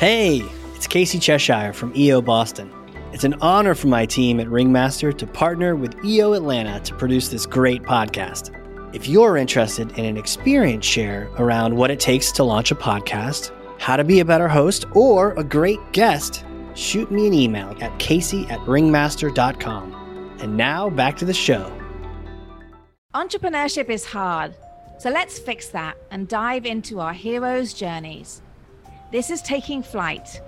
Hey, it's Casey Cheshire from EO Boston. It's an honor for my team at Ringmaster to partner with EO Atlanta to produce this great podcast. If you're interested in an experience share around what it takes to launch a podcast, how to be a better host, or a great guest, shoot me an email at casey at ringmaster.com. And now back to the show. Entrepreneurship is hard, so let's fix that and dive into our heroes' journeys. This is Taking Flight,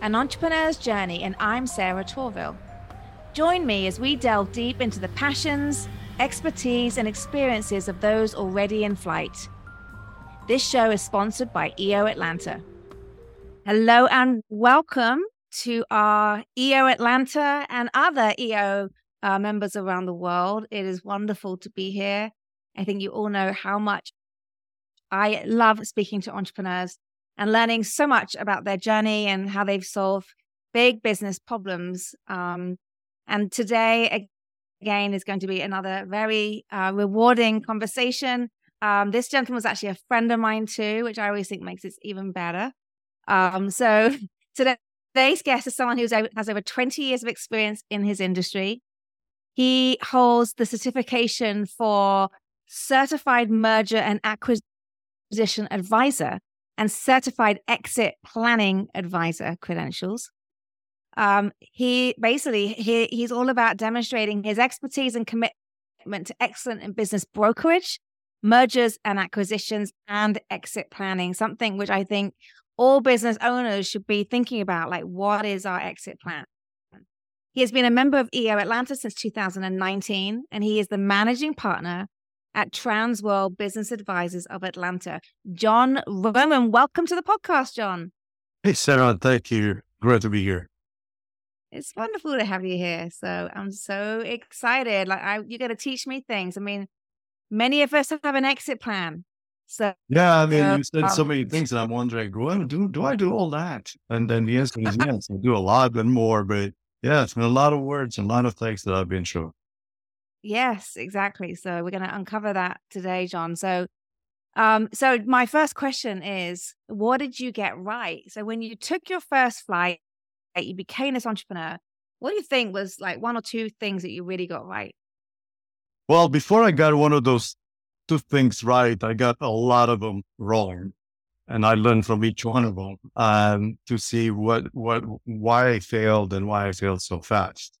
an entrepreneur's journey, and I'm Sarah Tourville. Join me as we delve deep into the passions, expertise, and experiences of those already in flight. This show is sponsored by EO Atlanta. Hello and welcome to our EO Atlanta and other EO uh, members around the world. It is wonderful to be here. I think you all know how much I love speaking to entrepreneurs and learning so much about their journey and how they've solved big business problems. Um, and today, again, is going to be another very uh, rewarding conversation. Um, this gentleman was actually a friend of mine too, which I always think makes it even better. Um, so today's guest is someone who has over 20 years of experience in his industry. He holds the certification for certified merger and acquisition advisor and certified exit planning advisor credentials. Um, he basically he, he's all about demonstrating his expertise and commitment to excellent in business brokerage, mergers and acquisitions, and exit planning. Something which I think all business owners should be thinking about. Like, what is our exit plan? He has been a member of EO Atlanta since 2019, and he is the managing partner at Transworld Business Advisors of Atlanta. Jon Roman, welcome to the podcast, Jon. Hey, Sarah, thank you. Great to be here. It's wonderful to have you here. So I'm so excited. Like, I, you're going to teach me things. I mean, many of us have an exit plan. So yeah, I mean, you said so um many things, and I'm wondering, do, do do I do all that? And then the answer is yes, I do a lot and more. But yeah, it's been a lot of words and a lot of things that I've been through. Yes, exactly. So we're going to uncover that today, Jon. So, um, so my first question is, what did you get right? So when you took your first flight, you became this entrepreneur. What do you think was like one or two things that you really got right? Well, before I got one of those two things right, I got a lot of them wrong, and I learned from each one of them um, to see what what why I failed and why I failed so fast.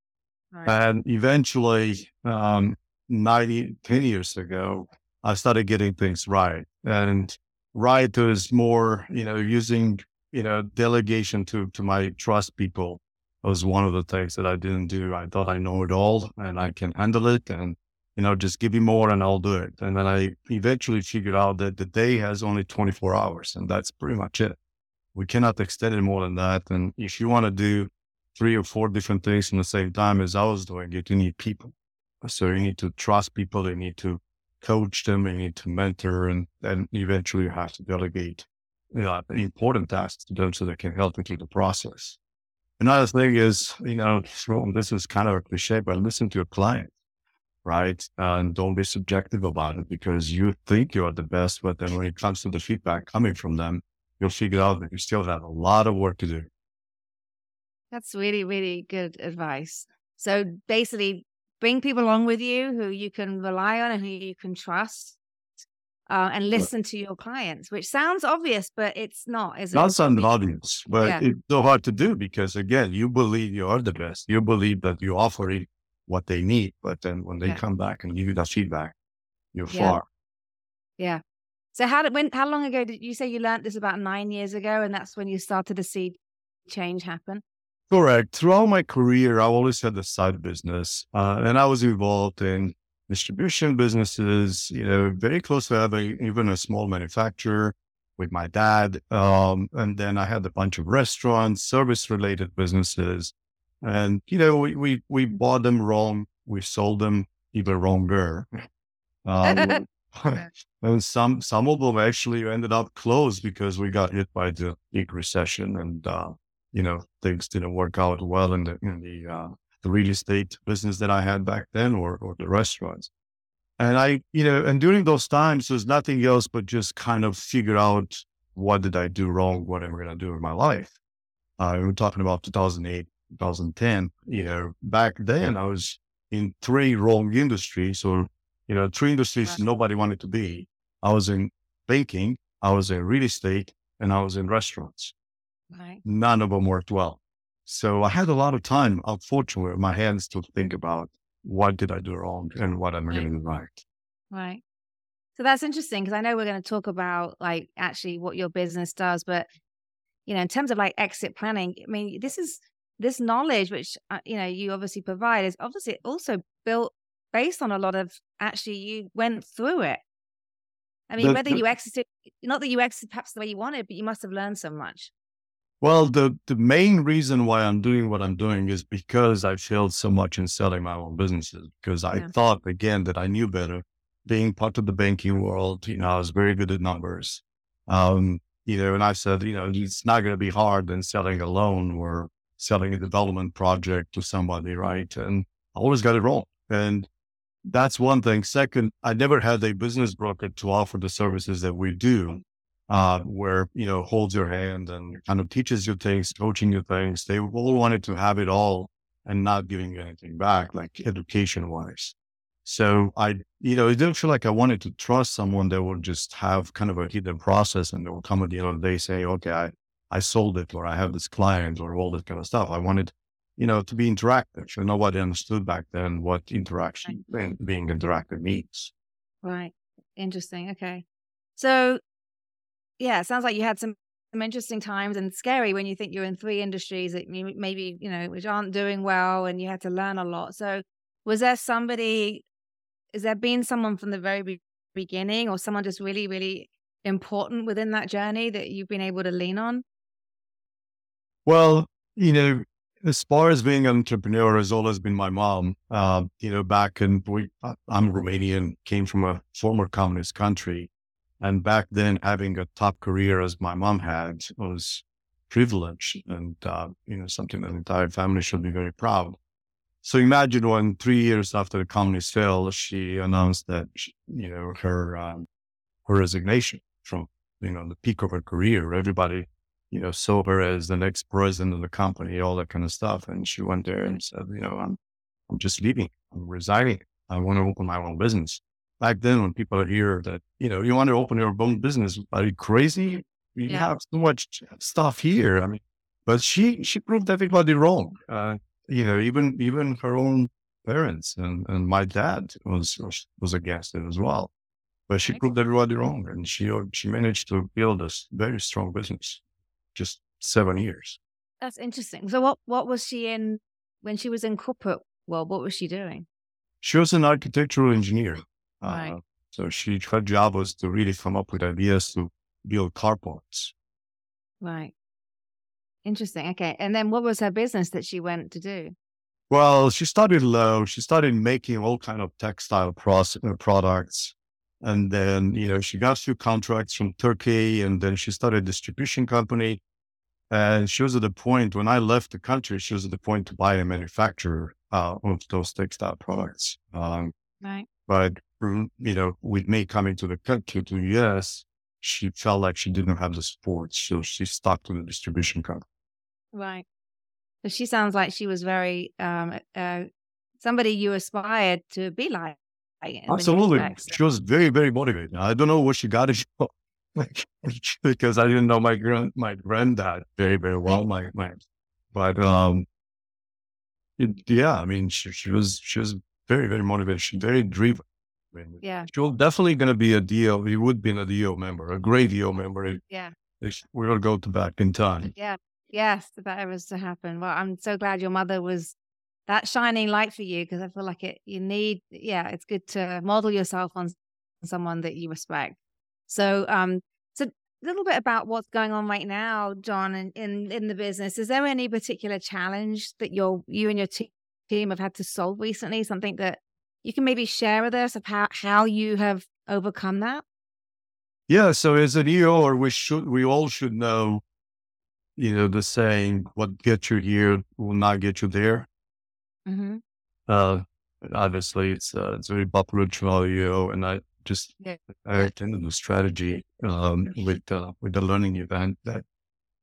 Right. And eventually, um, 90, 10 years ago, I started getting things right. And right was more, you know, using, you know, delegation to, to my trust people was one of the things that I didn't do. I thought I know it all and I can handle it and, you know, just give me more and I'll do it. And then I eventually figured out that the day has only 24 hours and that's pretty much it. We cannot extend it more than that. And if you want to do three or four different things in the same time as I was doing it, you need people. So you need to trust people, you need to coach them, you need to mentor, and then eventually you have to delegate you know, important tasks to them so they can help you through the process. Another thing is, you know, this is kind of a cliche, but listen to your client, right? And don't be subjective about it because you think you're the best, but then when it comes to the feedback coming from them, you'll figure out that you still have a lot of work to do. That's really, really good advice. So basically, bring people along with you who you can rely on and who you can trust. Uh, and listen to your clients, which sounds obvious, but it's not, is it? Not sound obvious, but yeah. it's so hard to do because again, you believe you are the best. You believe that you offer it what they need, but then when they yeah. come back and give you that feedback, you're yeah. far. Yeah. So how did when how long ago did you say you learned this about nine years ago, and that's when you started to see change happen? Correct. Throughout my career, I always had a side business, uh, and I was involved in distribution businesses. You know, very close to having even a small manufacturer with my dad, um, and then I had a bunch of restaurants, service-related businesses, and you know, we we we bought them wrong, we sold them even wronger. Um, and some some of them actually ended up closed because we got hit by the big recession and. Uh, you know, things didn't work out well in the, in the, uh, the real estate business that I had back then or, or the restaurants. And I, you know, and during those times, there's nothing else but just kind of figure out what did I do wrong? What am I going to do in my life? Uh, we're talking about 2008, 2010. You know, back then I was in three wrong industries or, you know, three industries right. nobody wanted to be. I was in banking, I was in real estate, and I was in restaurants. Right. None of them worked well. So I had a lot of time, unfortunately, in my hands to think about what did I do wrong and what am I going to do right. Right. So that's interesting because I know we're going to talk about like actually what your business does, but you know, in terms of like exit planning, I mean, this is this knowledge which uh, you know you obviously provide is obviously also built based on a lot of actually you went through it. I mean, the, whether the, you exited, not that you exited perhaps the way you wanted, but you must have learned so much. Well, the the main reason why I'm doing what I'm doing is because I failed so much in selling my own businesses. Because I yeah. thought again that I knew better, being part of the banking world, you know, I was very good at numbers. Um, you know, and I said, you know, it's not going to be hard than selling a loan or selling a development project to somebody, right? And I always got it wrong. And that's one thing. Second, I never had a business broker to offer the services that we do, uh, where, you know, holds your hand and kind of teaches you things, coaching you things. They all wanted to have it all and not giving anything back, like education wise. So I, you know, it didn't feel like I wanted to trust someone that would just have kind of a hidden process and they will come at the end of the day say, okay, I, I sold it or I have this client or all that kind of stuff. I wanted, you know, to be interactive. So nobody understood back then what interaction right. being interactive means. Right. Interesting. Okay. So yeah, it sounds like you had some some interesting times and scary when you think you're in three industries that you maybe, you know, which aren't doing well and you had to learn a lot. So was there somebody has there been someone from the very beginning or someone just really, really important within that journey that you've been able to lean on? Well, you know, as far as being an entrepreneur has always been my mom. Uh, you know, back in we, I'm Romanian, came from a former communist country, and back then having a top career as my mom had was privilege, and uh, you know something that the entire family should be very proud. So imagine when three years after the communist fell, she announced that she, you know her um, her resignation from you know the peak of her career. Everybody you know saw her as the next president of the company, all that kind of stuff. And she went there and said, you know, I'm I'm just leaving. I'm resigning. I want to open my own business. Back then, when people hear that, you know, you want to open your own business, are you crazy? You yeah. have so much stuff here. I mean, but she she proved everybody wrong. Uh, you know, even even her own parents and, and my dad was was against it as well. But she proved everybody wrong, and she she managed to build a very strong business, just seven years. That's interesting. So, what what was she in when she was in corporate world? What was she doing? She was an architectural engineer. Right. Uh, so she her job was to really come up with ideas to build carports. Right. Interesting. Okay. And then what was her business that she went to do? Well, she started low. She started making all kind of textile process, uh, products. And then, you know, she got a few contracts from Turkey and then she started a distribution company. And she was at the point when I left the country, she was at the point to buy a manufacturer uh, of those textile products. Um, right. But, you know, with me coming to the country, to the US, she felt like she didn't have the support. So she stuck to the distribution company. Right. So she sounds like she was very um, uh, somebody you aspired to be like. Absolutely. She was very, very motivated. I don't know what she got it because I didn't know my grand my granddad very, very well. My my but um it, yeah, I mean she, she was she was very, very motivated. She very driven. Mean, yeah. She was definitely gonna be a EO. He would be a EO member, a great EO member. yeah. we will go to go back in time. Yeah. Yes, if that ever was to happen. Well, I'm so glad your mother was that shining light for you because I feel like it. You need, yeah, it's good to model yourself on someone that you respect. So, um, so a little bit about what's going on right now, Jon, in in, in the business. Is there any particular challenge that you you and your team have had to solve recently? Something that you can maybe share with us of how how you have overcome that? Yeah. So as an EO, we should we all should know you know, the saying, what gets you here will not get you there. Mm-hmm. Uh, obviously it's, uh, it's very popular to you know, and I just, yeah. I attended the strategy, um, with, uh, with the learning event that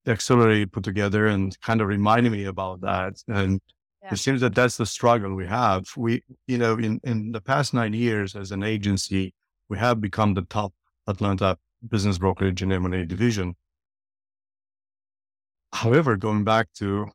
accelerator put together and kind of reminded me about that. And yeah. it seems that that's the struggle we have. We, you know, in, in the past nine years as an agency, we have become the top Atlanta business brokerage and M&A division. However, going back to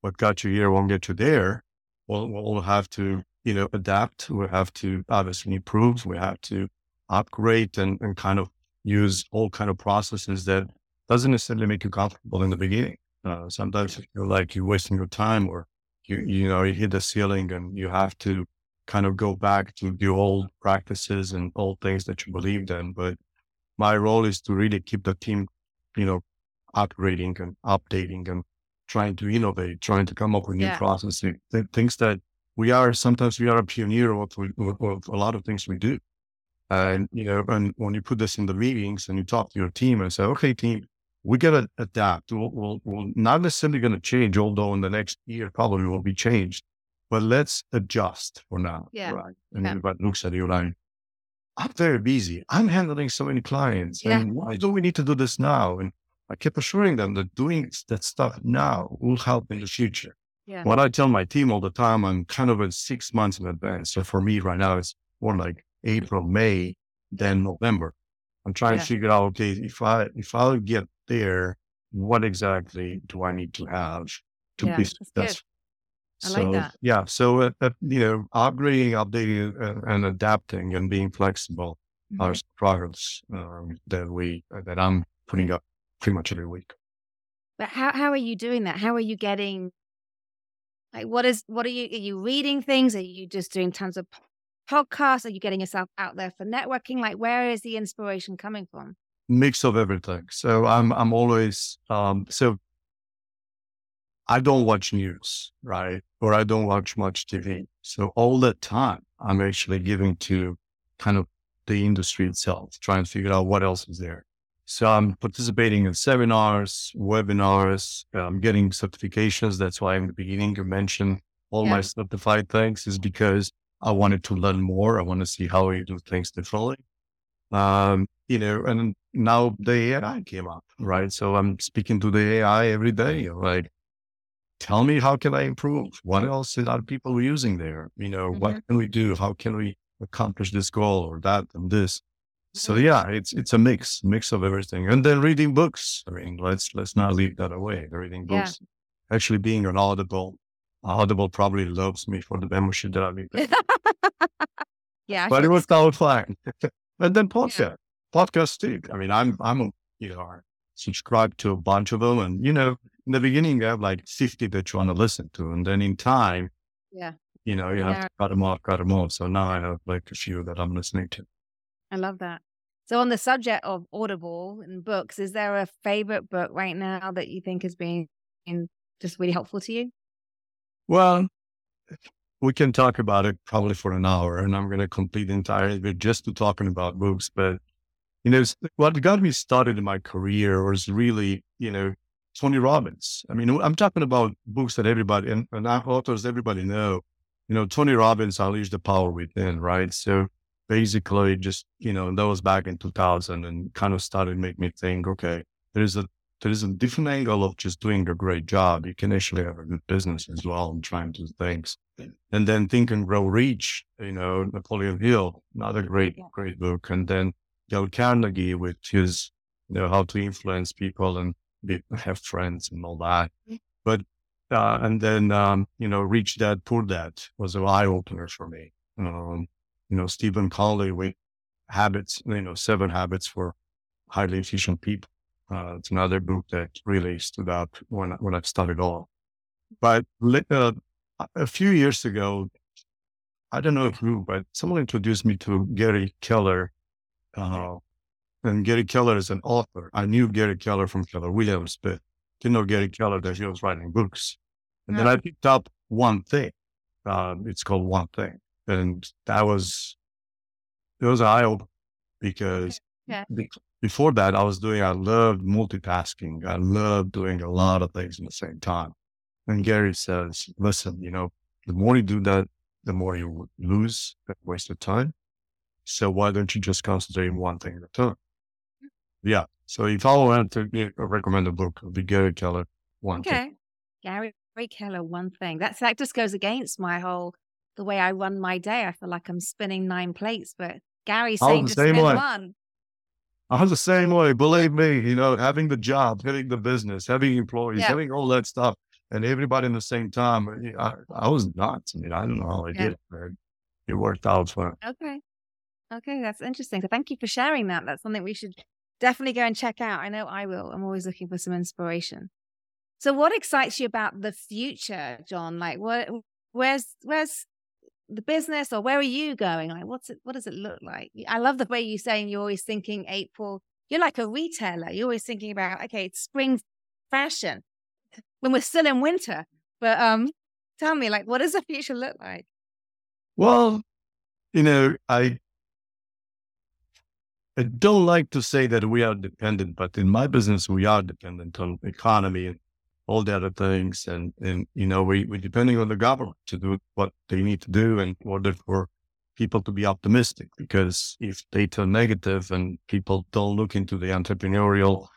what got you here won't get you there, we'll, we'll have to, you know, adapt. We have to obviously improve. We have to upgrade and, and kind of use all kind of processes that doesn't necessarily make you comfortable in the beginning. Uh, sometimes you feel like you're wasting your time or you, you know, you hit the ceiling and you have to kind of go back to the old practices and old things that you believed in. But my role is to really keep the team, you know, upgrading and updating and trying to innovate, trying to come up with new yeah. processes, th- things that we are sometimes we are a pioneer of, of, of, a lot of things we do. And you know, and when you put this in the meetings and you talk to your team and say, "Okay, team, we gotta adapt. We'll, we'll, we'll not necessarily going to change, although in the next year probably will be changed, but let's adjust for now. Yeah. Right. And yeah. everybody looks at you like, I'm very busy. I'm handling so many clients. Yeah. And why do we need to do this now? And I kept assuring them that doing that stuff now will help in the future. Yeah. What I tell my team all the time, I'm kind of in six months in advance. So for me right now, it's more like April, May, then November. I'm trying yeah. to figure out, okay, if I, if I get there, what exactly do I need to have to yeah, be successful? So, like. Yeah. So, uh, uh, you know, upgrading, updating, uh, and adapting and being flexible mm-hmm. are progress um, that we, uh, that I'm putting up pretty much every week. But how, how are you doing that? How are you getting, like, what is, what are you, are you reading things? Are you just doing tons of podcasts? Are you getting yourself out there for networking? Like, where is the inspiration coming from? Mix of everything. So I'm I'm always um so I don't watch news, right? Or I don't watch much TV. So all the time I'm actually giving to kind of the industry itself, trying to figure out what else is there. So I'm participating in seminars, webinars, I'm getting certifications. That's why in the beginning you mentioned all yeah. my certified things is because I wanted to learn more. I want to see how we do things differently. Um, you know, and now the AI came up, right? So I'm speaking to the AI every day, like, tell me how can I improve? What else are people using there? You know, mm-hmm. what can we do? How can we accomplish this goal or that and this? So mm-hmm. yeah, it's it's a mix, mix of everything. And then reading books. I mean, let's let's not leave that away. Reading books. Yeah. Actually being an audible. Audible probably loves me for the membership that I've been yeah. But it was all fine. and then podcast. Yeah podcast too. I mean, I'm, I'm, you know, subscribed to a bunch of them. And, you know, in the beginning, I have like 50 that you want to listen to. And then in time, yeah, you know, you yeah. have to cut them off, cut them off. So now I have like a few that I'm listening to. I love that. So on the subject of Audible and books, is there a favorite book right now that you think has been just really helpful to you? Well, we can talk about it probably for an hour and I'm going to complete the entire bit just to talking about books. But you know, what got me started in my career was really, you know, Tony Robbins. I mean, I'm talking about books that everybody and, and authors everybody know. You know, Tony Robbins unleashed the power within, right? So basically, just you know, that was back in 2000, and kind of started make me think, okay, there's a there is a different angle of just doing a great job. You can actually have a good business as well and trying to do things. And then Think and Grow Rich, you know, Napoleon Hill, another great, great book. And then Dale Carnegie with his, you know, how to influence people and be, have friends and all that. Mm. But, uh, and then, um, you know, Rich Dad, Poor Dad was an eye opener for me. Um, you know, Stephen Covey with habits, you know, seven habits for highly efficient people. Uh, it's another book that really stood out when, when I started off. But uh, a few years ago, I don't know who, but someone introduced me to Gary Keller, uh, and Gary Keller is an author. I knew Gary Keller from Keller Williams, but didn't know Gary Keller that he was writing books. And then I picked up one thing. Uh, it's called One Thing. And that was, it was an eye opener because yeah. be- before that, I was doing, I loved multitasking. I loved doing a lot of things at the same time. And Gary says, listen, you know, the more you do that, the more you lose, waste of time. So why don't you just concentrate on one thing at a time? Yeah. So if I want to recommend a book, it would be Gary Keller. One okay, thing. Gary Keller. One thing that's that just goes against my whole the way I run my day. I feel like I'm spinning nine plates, but Gary's saying just spin way. one. I was the same way. Believe me, you know, having the job, having the business, having employees, yeah. having all that stuff, and everybody in the same time. Eh, I, I was nuts. I mean, I don't know how I yeah. did it. but It worked out for. Me. Okay. Okay, that's interesting. So thank you for sharing that. That's something we should definitely go and check out. I know I will. I'm always looking for some inspiration. So what excites you about the future, Jon? Like what where's where's the business or where are you going? Like, what's it, what does it look like? I love the way you're saying you're always thinking April. You're like a retailer. You're always thinking about, okay, it's spring fashion when we're still in winter. But um, tell me, like, what does the future look like? Well, you know, I I don't like to say that we are dependent, but in my business, we are dependent on economy and all the other things. And, and you know, we, we're depending on the government to do what they need to do in order for people to be optimistic. Because if they turn negative and people don't look into the entrepreneurial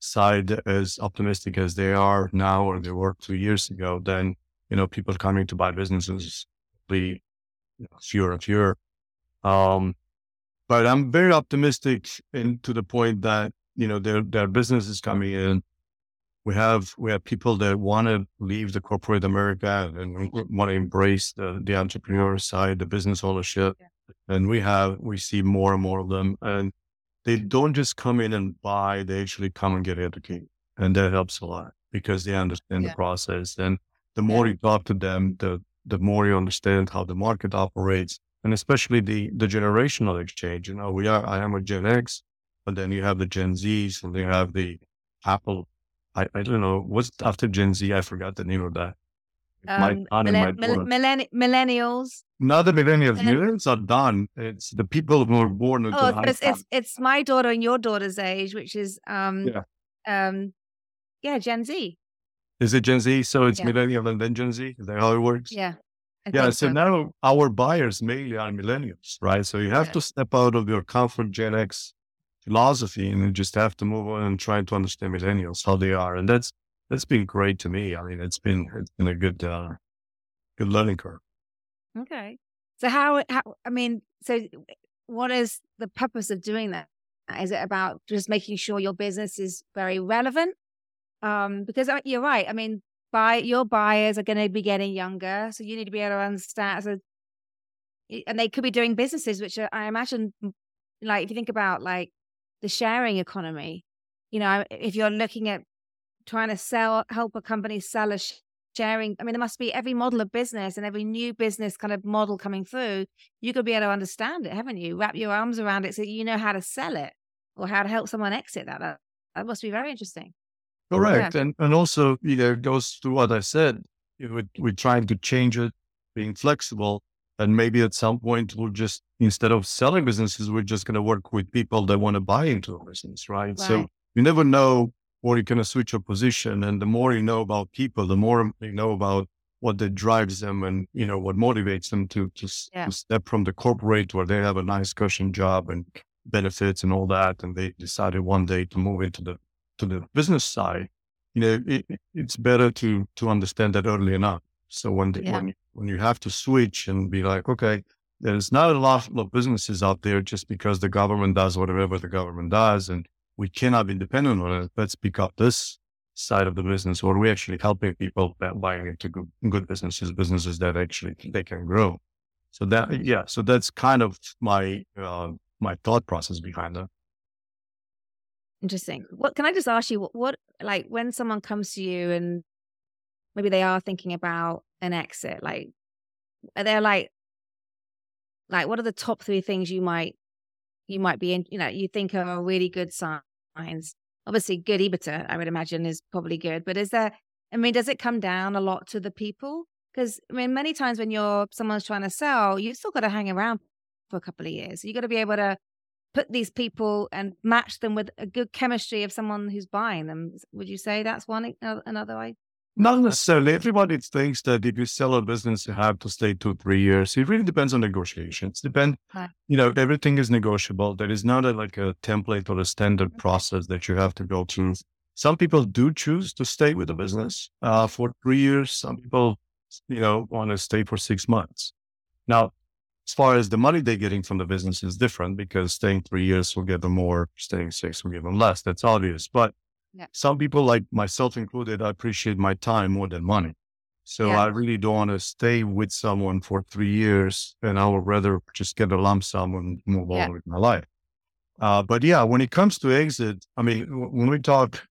side as optimistic as they are now or they were two years ago, then, you know, people coming to buy businesses be fewer and fewer. Um, but I'm very optimistic and to the point that, you know, their, their business is coming in we have we have people that want to leave the corporate America and want to embrace the, the entrepreneur side, the business ownership. Yeah. And we have we see more and more of them. And they don't just come in and buy, they actually come and get educated. And that helps a lot because they understand yeah. the process. And the more yeah. you talk to them, the the more you understand how the market operates and especially the the generational exchange. You know, we are I am a Gen X, but then you have the Gen Zs and you have the Apple I, I don't know what's after Gen Z. I forgot the name of that. Um, millen- millen- millennials. Not the millennials. Millennials are done. It's the people who were born oh, it's, it's, it's my daughter and your daughter's age, which is um yeah um yeah Gen Z. Is it Gen Z? So it's yeah. millennial and then Gen Z. Is that how it works? Yeah. I yeah. So, so, now our buyers mainly are millennials, right? So you have yeah. to step out of your comfort Gen X philosophy and you just have to move on and try to understand millennials how they are and that's that's been great to me. I mean it's been it's been a good uh good learning curve. Okay. So how how i mean so what is the purpose of doing that? Is it about just making sure your business is very relevant? Um because uh, you're right. I mean buy your buyers are going to be getting younger so you need to be able to understand so and they could be doing businesses which are, i imagine like if you think about like the sharing economy. You know, if you're looking at trying to sell, help a company sell a sharing, I mean, there must be every model of business and every new business kind of model coming through. You could be able to understand it, haven't you? Wrap your arms around it so you know how to sell it or how to help someone exit that. That, that must be very interesting. Correct. Yeah. And and also, you know, it goes to what I said. We're, we're trying to change it, being flexible. And maybe at some point we'll just instead of selling businesses, we're just going to work with people that want to buy into a business, right? right? So you never know you're going to switch your position. And the more you know about people, the more you know about what that drives them and, you know, what motivates them to, to, yeah. to step from the corporate where they have a nice cushion job and benefits and all that. And they decided one day to move into the, to the business side. You know, it, it's better to, to understand that early enough. So when, the, yeah. when, when you have to switch and be like, okay, there's not a lot of businesses out there just because the government does whatever the government does and we cannot be dependent on it. Let's pick up this side of the business where we're actually helping people buying into good, good businesses, businesses that actually they can grow. So that, yeah, so that's kind of my, uh, my thought process behind that. Interesting. What can I just ask you? What, what, like when someone comes to you and maybe they are thinking about an exit, like are they like, like what are the top three things you might you might be in you know you think are a really good signs obviously good EBITDA, i would imagine is probably good but is there i mean does it come down a lot to the people? Because i mean many times when you're someone's trying to sell you've still got to hang around for a couple of years. You've got to be able to put these people and match them with a good chemistry of someone who's buying them. Would you say that's one another way Not necessarily. Everybody thinks that if you sell a business, you have to stay two, three years. It really depends on negotiations. Depend, Right. you know, everything is negotiable. There is not a, like a template or a standard process that you have to go through. Some people do choose to stay with the business uh, for three years. Some people, you know, want to stay for six months. Now, as far as the money they're getting from the business is different because staying three years will give them more, staying six will give them less. That's obvious. But Yeah. some people, like myself included, I appreciate my time more than money. So Yeah. I really don't want to stay with someone for three years and I would rather just get a lump sum and move Yeah. on with my life. Uh, but yeah, when it comes to exit, I mean, w- when we talk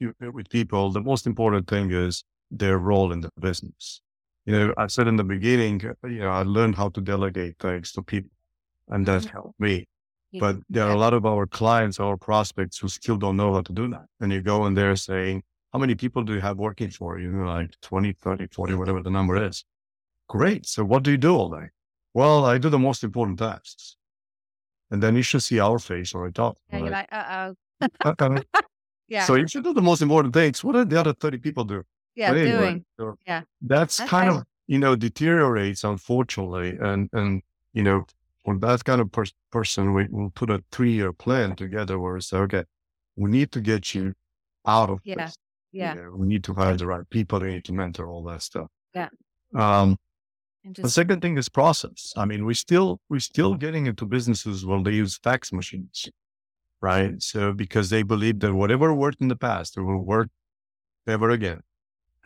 you- with people, the most important thing is their role in the business. You know, I said in the beginning, uh, you know, I learned how to delegate things to people and that Mhm. helped me. But there are a lot of our clients, our prospects who still don't know how to do that. And you go in there saying, how many people do you have working for you? Like 20, 30, 40, whatever the number is. Great. So what do you do all day? Well, I do the most important tasks. And then you should see our face or I talk. Yeah, you're like, uh oh. Yeah. So you should do the most important things, what are the other 30 people do? yeah, anyway, doing. so Yeah. That's kind of, you know, deteriorates unfortunately. And, and, you know, for that kind of pers- person, we will put a three year plan together where we say, okay, we need to get you out of Yeah. this. You Yeah. know, we need to hire the right people. We need to mentor all that stuff. Yeah. Um, the second thing is process. I mean, we still, we're still getting into businesses where they use fax machines, right? So because they believe that whatever worked in the past, it will work ever again.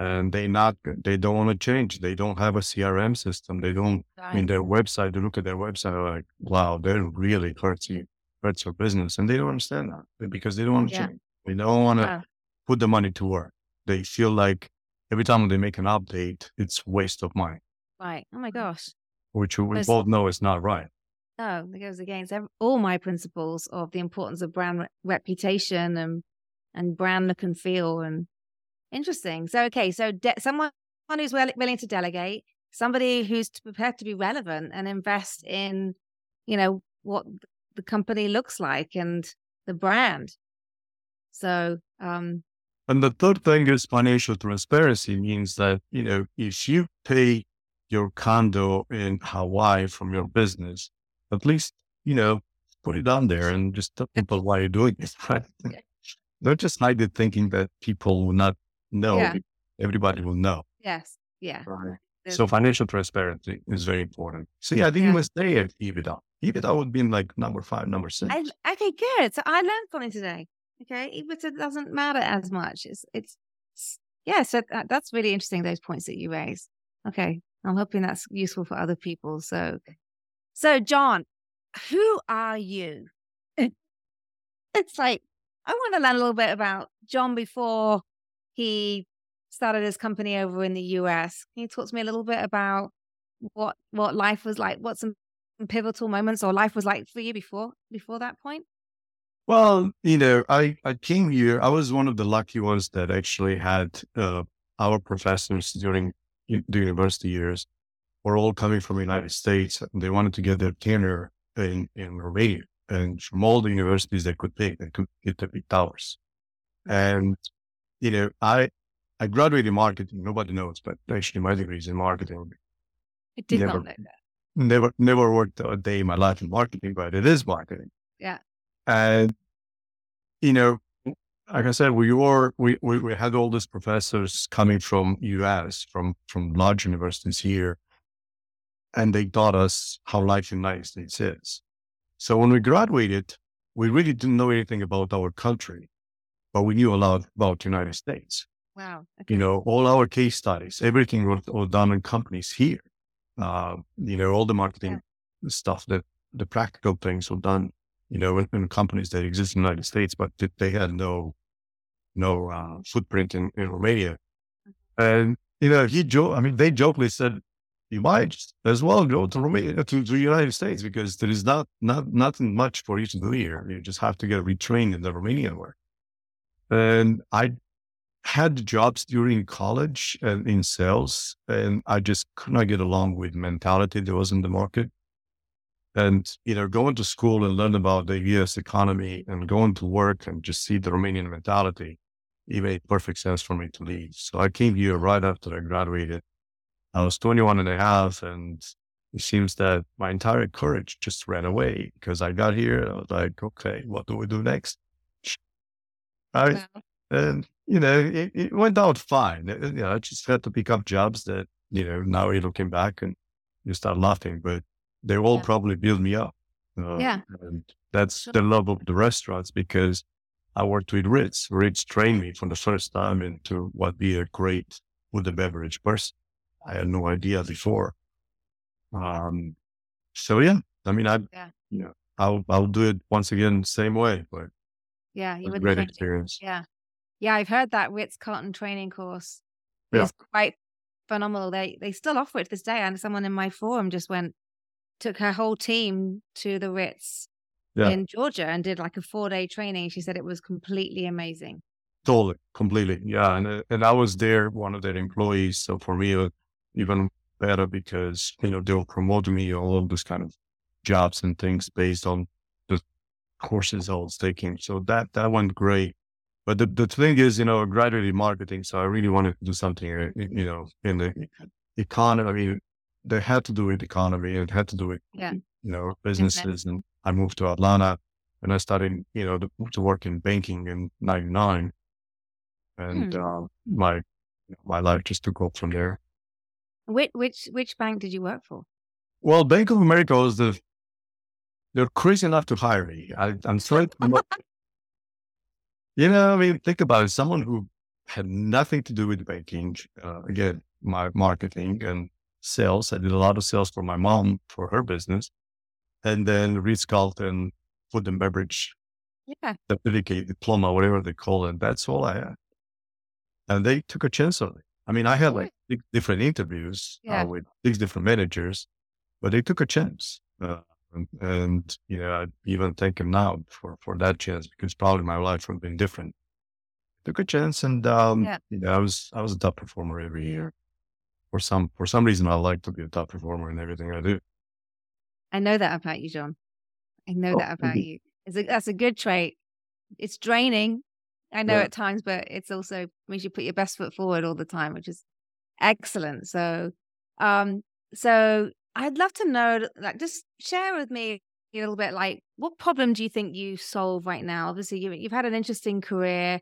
And they not, they don't want to change. They don't have a CRM system. They don't, I mean, their website, they look at their website like, wow, that really hurts you, hurts your business. And they don't understand that because they don't want to Yeah. change. They don't want to Wow. put the money to work. They feel like every time they make an update, it's waste of money, Right. Oh my gosh. which we both know is not right. No, it goes against all my principles of the importance of brand re- reputation and and brand look and feel and interesting. So okay, so de- someone who's well, willing to delegate, somebody who's prepared to be relevant and invest in, you know, what the company looks like and the brand. So um, And the third thing is financial transparency means that, you know, if you pay your condo in Hawaii from your business, at least, you know, put it on there and just tell people why you're doing it. Right? Don't just hide it thinking that people will not know. Yeah. Everybody will know. yes, yeah, Right. So financial transparency is very important. So yeah, I didn't Yeah. even stay at EBITDA. EBITDA would be in like number five, number six. I, okay, good. So I learned something today. Okay, it doesn't matter as much. It's it's, it's yeah. So that, that's really interesting. Those points that you raised. Okay, I'm hoping that's useful for other people. So, so Jon, who are you? it's like I want to learn a little bit about Jon before he started his company over in the US. Can you talk to me a little bit about what what life was like? What some pivotal moments or life was like for you before before that point? Well, you know, I, I came here. I was one of the lucky ones that actually had uh, our professors during the university years were all coming from the United States. and They wanted to get their tenure in, in Romania. And from all the universities they could pick, they could get the big towers. And, you know, I, I graduated in marketing. Nobody knows, but actually my degree is in marketing. I did Never- not know that. Never, never worked a day in my life in marketing, but it is marketing. Yeah. And, you know, like I said, we were, we, we, we had all these professors coming from US, from, from large universities here. And they taught us how life in the United States is. So when we graduated, we really didn't know anything about our country, but we knew a lot about the United States Wow. Okay. you know, all our case studies, everything was, was done in companies here. Uh, you know, all the marketing stuff that the practical things were done, you know, in, in companies that exist in the United States, but they- they had no, no, uh, footprint in, in Romania. And, you know, he joke, I mean, they jokingly said, you might just as well go to Romania, to, to the United States because there is not, not, nothing much for you to do here. You just have to get retrained in the Romanian work. And I had jobs during college and in sales, and I just could not get along with mentality that was in the market. And, you know, going to school and learn about the US economy and going to work and just see the Romanian mentality, it made perfect sense for me to leave. So I came here right after I graduated. I was 21 and a half and it seems that my entire courage just ran away because I got here. I was like, okay, what do we do next? I, wow. and you know, it, it, went out fine. It, you know, I just had to pick up jobs that, you know, now you're looking back and you start laughing, but they all yeah. probably build me up. Uh, yeah. And that's the love of the restaurants because I worked with Ritz. Ritz trained me for the first time into what be a great food and beverage person. I had no idea before. Um, so yeah, I mean, I, yeah. you know, I'll, I'll do it once again, same way, but yeah, you would great experience. Yeah. Yeah. I've heard that Ritz Carlton training course yeah. is quite phenomenal. They, they still offer it to this day. And someone in my forum just went, took her whole team to the Ritz yeah. in Georgia and did like a four day training. She said it was completely amazing. Totally, completely. Yeah. And, uh, and I was there, one of their employees. So for me, even better because, you know, they'll promote me all of those kind of jobs and things based on courses I was taking. So that, that went great. But the, the thing is, you know, I graduated marketing. So I really wanted to do something, uh, you know, in the economy. I mean, they had to do with economy and had to do with, yeah. you know, businesses. And I moved to Atlanta and I started, you know, to, to work in banking in 99. And uh, my, my life just took off from there. Which which which bank did you work for? Well, Bank of America was the they're crazy enough to hire me. I, am sorry. you know, I mean, think about it. Someone who had nothing to do with banking. Uh, again, my marketing and sales. I did a lot of sales for my mom for her business, and then Ritz Carlton food and beverage, yeah, certificate, diploma, whatever they call it. That's all I had, and they took a chance on me. I mean, I had like six different interviews uh, yeah. uh, with six different managers, but they took a chance. Uh, and, and, you know, I'd even thank them now for, for that chance because probably my life would have been different. Took a chance and, um, yeah. you know, I was, I was a top performer every year. For some, for some reason, I like to be a top performer in everything I do. I know that about you, Jon. I know oh, that about mm-hmm. you. It's a, that's a good trait. It's draining, I know yeah. at times, but it's also means you put your best foot forward all the time, which is excellent. So, um, so I'd love to know, like, just share with me a little bit, like, what problem do you think you solve right now? Obviously, you, you've had an interesting career,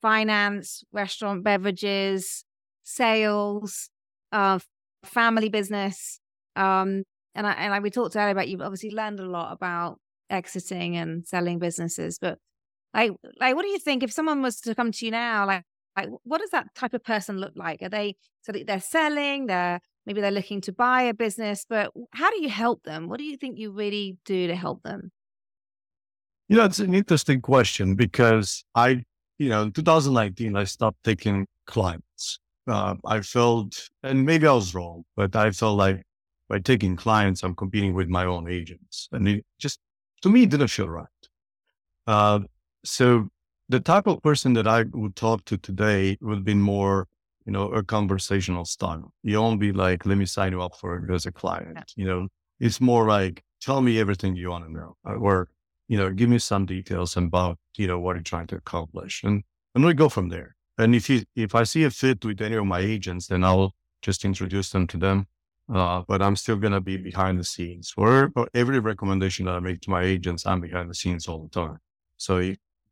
finance, restaurant, beverages, sales, uh, family business, um, and I and I, we talked earlier about you've obviously learned a lot about exiting and selling businesses, but like, like, what do you think if someone was to come to you now? Like, like, what does that type of person look like? Are they so they're selling? They're maybe they're looking to buy a business, but how do you help them? What do you think you really do to help them? You know, it's an interesting question because I, you know, in 2019, I stopped taking clients. Uh, I felt, and maybe I was wrong, but I felt like by taking clients, I'm competing with my own agents. And it just, to me, it didn't feel right. Uh, so the type of person that I would talk to today would be more, you know, a conversational style. You won't be like, let me sign you up for as a client. Yeah. You know, it's more like, tell me everything you want to know, uh, or you know, give me some details about you know what you're trying to accomplish, and and we go from there. And if you if I see a fit with any of my agents, then I'll just introduce them to them. Uh, but I'm still gonna be behind the scenes. For, for every recommendation that I make to my agents, I'm behind the scenes all the time. So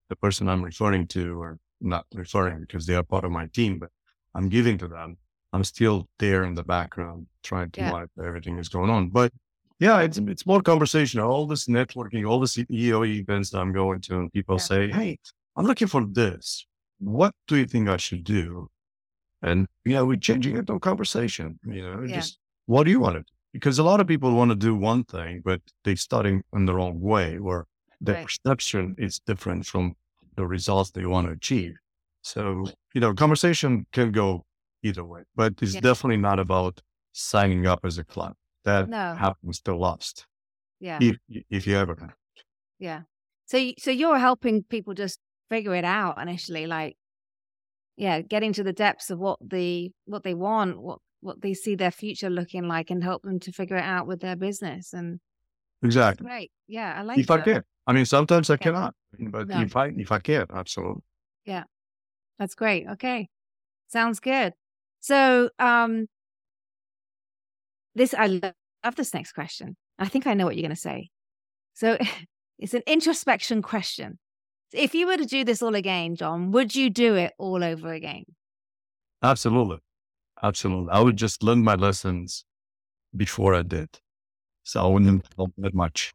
the person I'm referring to, or not referring because they are part of my team, but I'm giving to them, I'm still there in the background trying to yeah. monitor everything is going on. But yeah, it's it's more conversational. All this networking, all the CEO events that I'm going to, and people yeah. say, "Hey, I'm looking for this. What do you think I should do?" And you know, we're changing it to conversation. You know, yeah. just what do you want to do? Because a lot of people want to do one thing, but they're starting in the wrong way, where the right. perception is different from the results they want to achieve. So, you know, conversation can go either way, but it's yeah. definitely not about signing up as a club. That no. happens to lost. Yeah. If, if you ever. Yeah. So, so you're helping people just figure it out initially, like, yeah, getting to the depths of what the what they want, what what they see their future looking like, and help them to figure it out with their business. And exactly, great. Yeah, I like. If that. I can, I mean, sometimes I yeah. cannot, but no. if I if I can, absolutely. Yeah. That's great. Okay. Sounds good. So, um, this, I love this next question. I think I know what you're going to say. So, it's an introspection question. If you were to do this all again, Jon, would you do it all over again? Absolutely. Absolutely. I would just learn my lessons before I did. So I wouldn't help that much.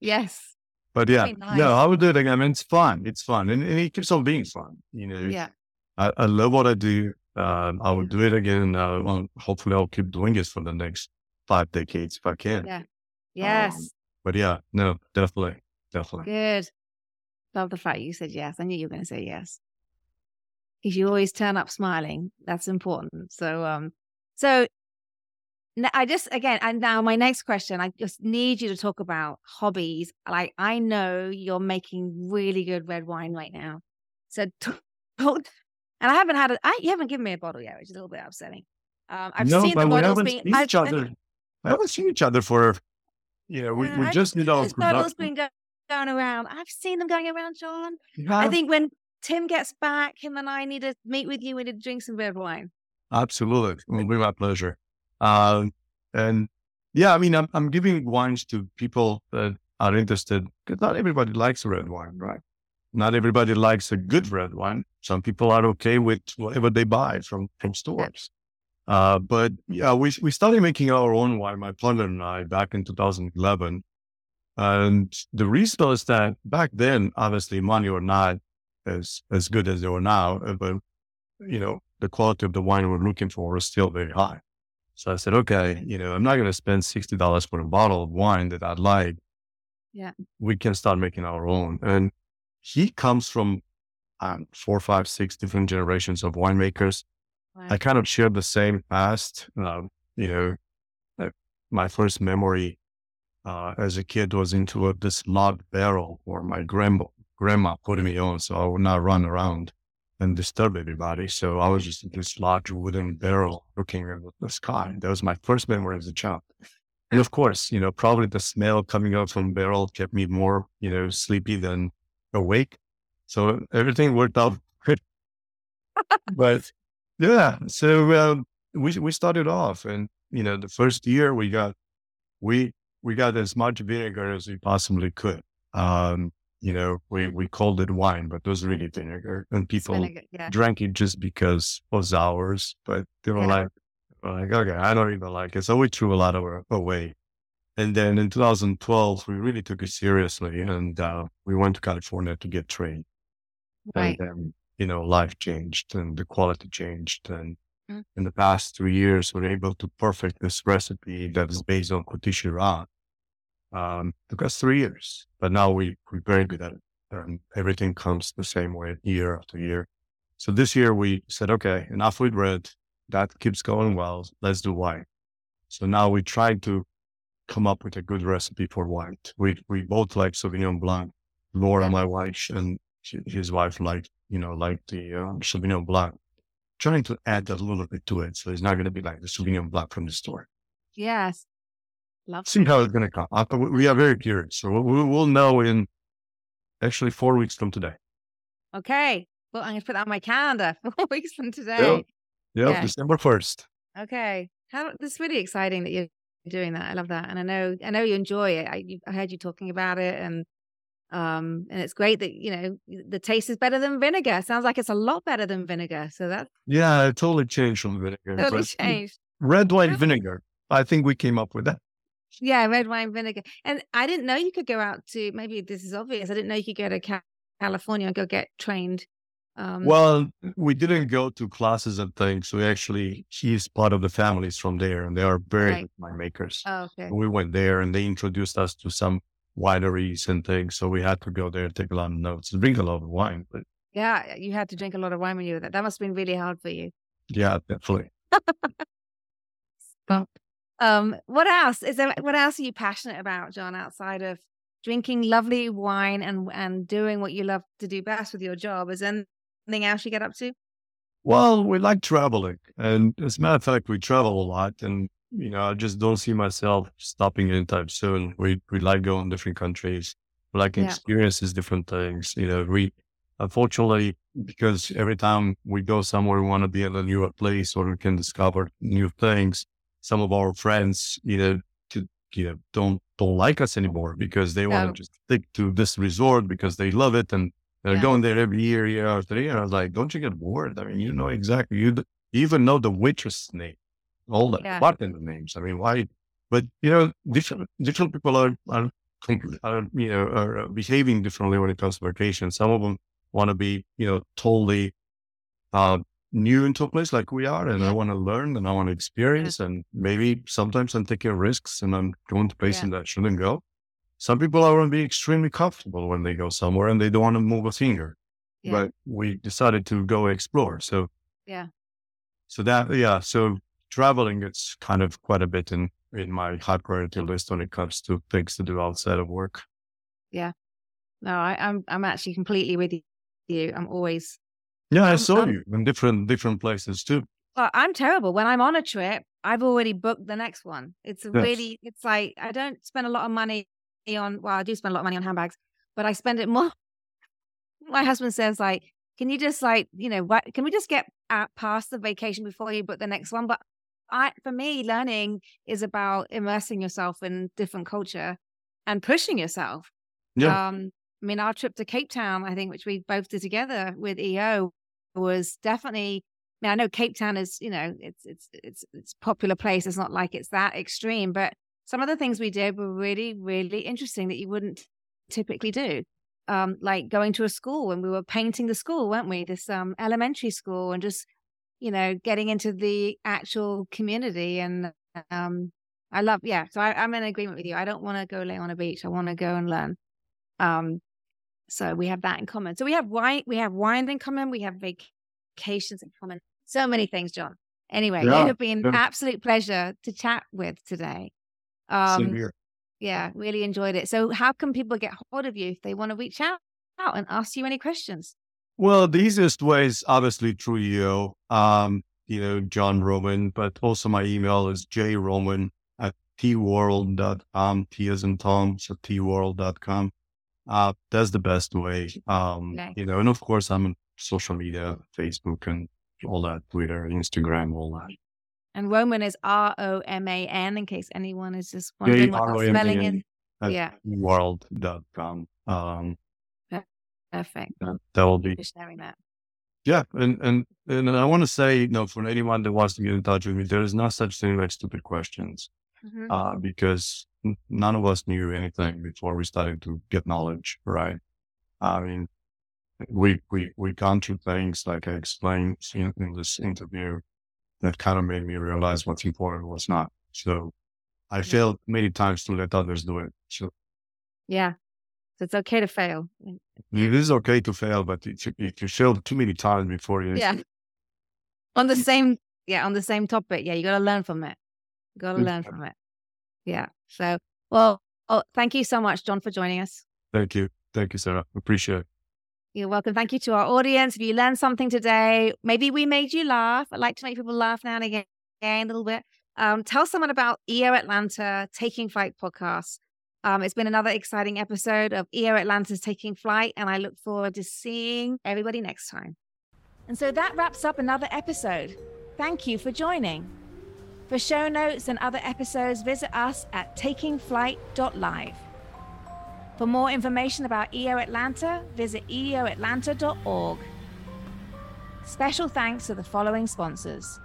Yes. But yeah, nice. no, I would do it again. I mean, it's fun. It's fun. And, and, it keeps on being fun. You know, yeah. I, I love what I do. Um, I would do it again. Uh, hopefully I'll keep doing it for the next five decades if I can. Yeah. Yes. Um, but yeah, no, definitely. Definitely. Good. Love the fact you said yes. I knew you were going to say yes. Because you always turn up smiling. That's important. So, um, so I just again, and now my next question, I just need you to talk about hobbies. Like I know you're making really good red wine right now, so talk. And I haven't had it. You haven't given me a bottle yet, which is a little bit upsetting. Um, I've no, seen the bottles being. Seen each other. I haven't seen each other for. You know, we, we just you know. Bottles been go- going around. I've seen them going around, Jon. Yeah. I think when Tim gets back, him and I need to meet with you. We need to drink some red wine. Absolutely, it will be my pleasure. Um, and yeah, I mean, I'm, I'm giving wines to people that are interested because not everybody likes red wine, right? Not everybody likes a good red wine. Some people are okay with whatever they buy from, from stores. Uh, but yeah, we, we started making our own wine, my partner and I, back in 2011. And the reason is that back then, obviously, money were not as, as good as they are now, but, you know, the quality of the wine we're looking for is still very high. So I said, okay, you know, I'm not going to spend $60 for a bottle of wine that I like. Yeah. We can start making our own. And he comes from um, four, five, six different generations of winemakers. Wow. I kind of shared the same past. Um, you know, uh, my first memory uh, as a kid was into a, this log barrel where my grandma, grandma put me on so I would not run around and disturb everybody. So I was just in this large wooden barrel looking at the sky. That was my first memory as a child. And of course, you know, probably the smell coming out from the barrel kept me more, you know, sleepy than awake. So everything worked out good. but yeah, so uh, we we started off, and you know, the first year we got we we got as much vinegar as we possibly could. Um, you know, we, we called it wine, but it was really vinegar. And people vinegar, yeah. drank it just because it was ours. But they were yeah. like, like, okay, I don't even like it. So we threw a lot of it away. And then in 2012, we really took it seriously and uh, we went to California to get trained. Right. And then, you know, life changed and the quality changed. And mm. in the past three years, we are able to perfect this recipe that is based on Côté Shiraz um, took us three years, but now we, we're very good at it. And everything comes the same way year after year. So this year we said, okay, enough with red. That keeps going well. Let's do white. So now we try to come up with a good recipe for white. We, we both like Sauvignon Blanc. Laura, my wife, and his wife like, you know, like the uh, Sauvignon Blanc. Trying to add a little bit to it. So it's not going to be like the Sauvignon Blanc from the store. Yes. Love See how it's going to come. Uh, we are very curious. So we will know in actually four weeks from today. Okay. Well, I'm going to put that on my calendar. Four weeks from today. Yep. yep yeah. December 1st. Okay. How, it's really exciting that you're doing that. I love that. And I know, I know you enjoy it. I, I heard you talking about it and, um, and it's great that, you know, the taste is better than vinegar. Sounds like it's a lot better than vinegar. So that Yeah, it totally changed from vinegar. Totally changed. Red wine vinegar. I think we came up with that. Yeah, red wine vinegar. And I didn't know you could go out to, maybe this is obvious. I didn't know you could go to California and go get trained. Um, well, we didn't go to classes and things. We actually, he's part of the families from there and they are very right. winemakers. Oh, okay. We went there and they introduced us to some wineries and things. So we had to go there, take a lot of notes, drink a lot of wine. But yeah, you had to drink a lot of wine when you were there. That must have been really hard for you. Yeah, definitely. Stop. Um, what else is there? What else are you passionate about, Jon? Outside of drinking lovely wine and and doing what you love to do best with your job, is there anything else you get up to? Well, we like traveling, and as a matter of fact, we travel a lot, and you know, I just don't see myself stopping anytime soon. We we like going different countries, we like yeah. experiences different things. You know, we, unfortunately, because every time we go somewhere, we want to be in a newer place or we can discover new things. Some of our friends either to, you know, don't, don't like us anymore because they want to just stick to this resort because they love it. And they're yeah. going there every year, year after year. And I was like, don't you get bored? I mean, you know exactly, you, even know the waitress name, all the yeah. bartender names. I mean, why? But you know, different different people are are, are you know are behaving differently when it comes to vacation. Some of them want to be, you know, totally uh, new into a place like we are, and I want to learn and I want to experience, and maybe sometimes I'm taking risks and I'm going to places yeah. that I shouldn't go. Some people are going to be extremely comfortable when they go somewhere and they don't want to move a finger. Yeah. But we decided to go explore. So yeah. So that yeah. So traveling, it's kind of quite a bit in in my high priority list when it comes to things to do outside of work. Yeah. No, I, I'm I'm actually completely with you. I'm always Yeah, I saw I'm, you in different different places too. Well, I'm terrible. When I'm on a trip, I've already booked the next one. It's yes. really it's like I don't spend a lot of money on well, I do spend a lot of money on handbags, but I spend it more. My husband says like, can you just like, you know, what can we just get out past the vacation before you book the next one? But I, for me, learning is about immersing yourself in different culture and pushing yourself. Yeah. Um, I mean, our trip to Cape Town, I think, which we both did together with EO, was definitely. I mean, I know Cape Town is, you know, it's it's it's it's popular place. It's not like it's that extreme, but some of the things we did were really, really interesting that you wouldn't typically do. Um, like going to a school and we were painting the school, weren't we? This um, elementary school and just you know, getting into the actual community. And um, I love, yeah. So I, am in agreement with you. I don't want to go lay on a beach. I want to go and learn. Um, so we have that in common. So we have wine, we have wine in common. We have vacations in common. So many things, Jon. Anyway, yeah. it has been yeah. absolute pleasure to chat with today. Um, yeah, really enjoyed it. So how can people get hold of you if they want to reach out, out and ask you any questions? Well, the easiest way is obviously through you, um, you know, Jon Roman, but also my email is jroman at tworld.com, T as in Tom, so tworld.com. Uh, that's the best way. Um, okay. you know, and of course I'm on social media, Facebook and all that, Twitter, Instagram, all that. And Roman is R O M A N in case anyone is just wondering what the spelling is. Yeah. World.com. Um, Perfect. that will be sharing that. Yeah, and and and I want to say, you know, for anyone that wants to get in touch with me, there is no such thing like stupid questions, mm-hmm. uh, because none of us knew anything before we started to get knowledge, right? I mean, we we we gone through things like I explained in, in this interview that kind of made me realize what's important and what's not. So I failed many times to let others do it. So yeah, so it's okay to fail. It is okay to fail, but if you, if you fail too many times before you. Yeah. On the same, yeah, on the same topic. Yeah, you got to learn from it. You got to learn from it. Yeah. So, well, oh, thank you so much, Jon, for joining us. Thank you. Thank you, Sarah. Appreciate it. You're welcome. Thank you to our audience. If you learned something today, maybe we made you laugh. I like to make people laugh now and again, again a little bit. Um, tell someone about EO Atlanta Taking Flight podcast. Um, it's been another exciting episode of EO Atlanta's Taking Flight, and I look forward to seeing everybody next time. And so that wraps up another episode. Thank you for joining. For show notes and other episodes, visit us at takingflight.live. For more information about EO Atlanta, visit eoatlanta.org. Special thanks to the following sponsors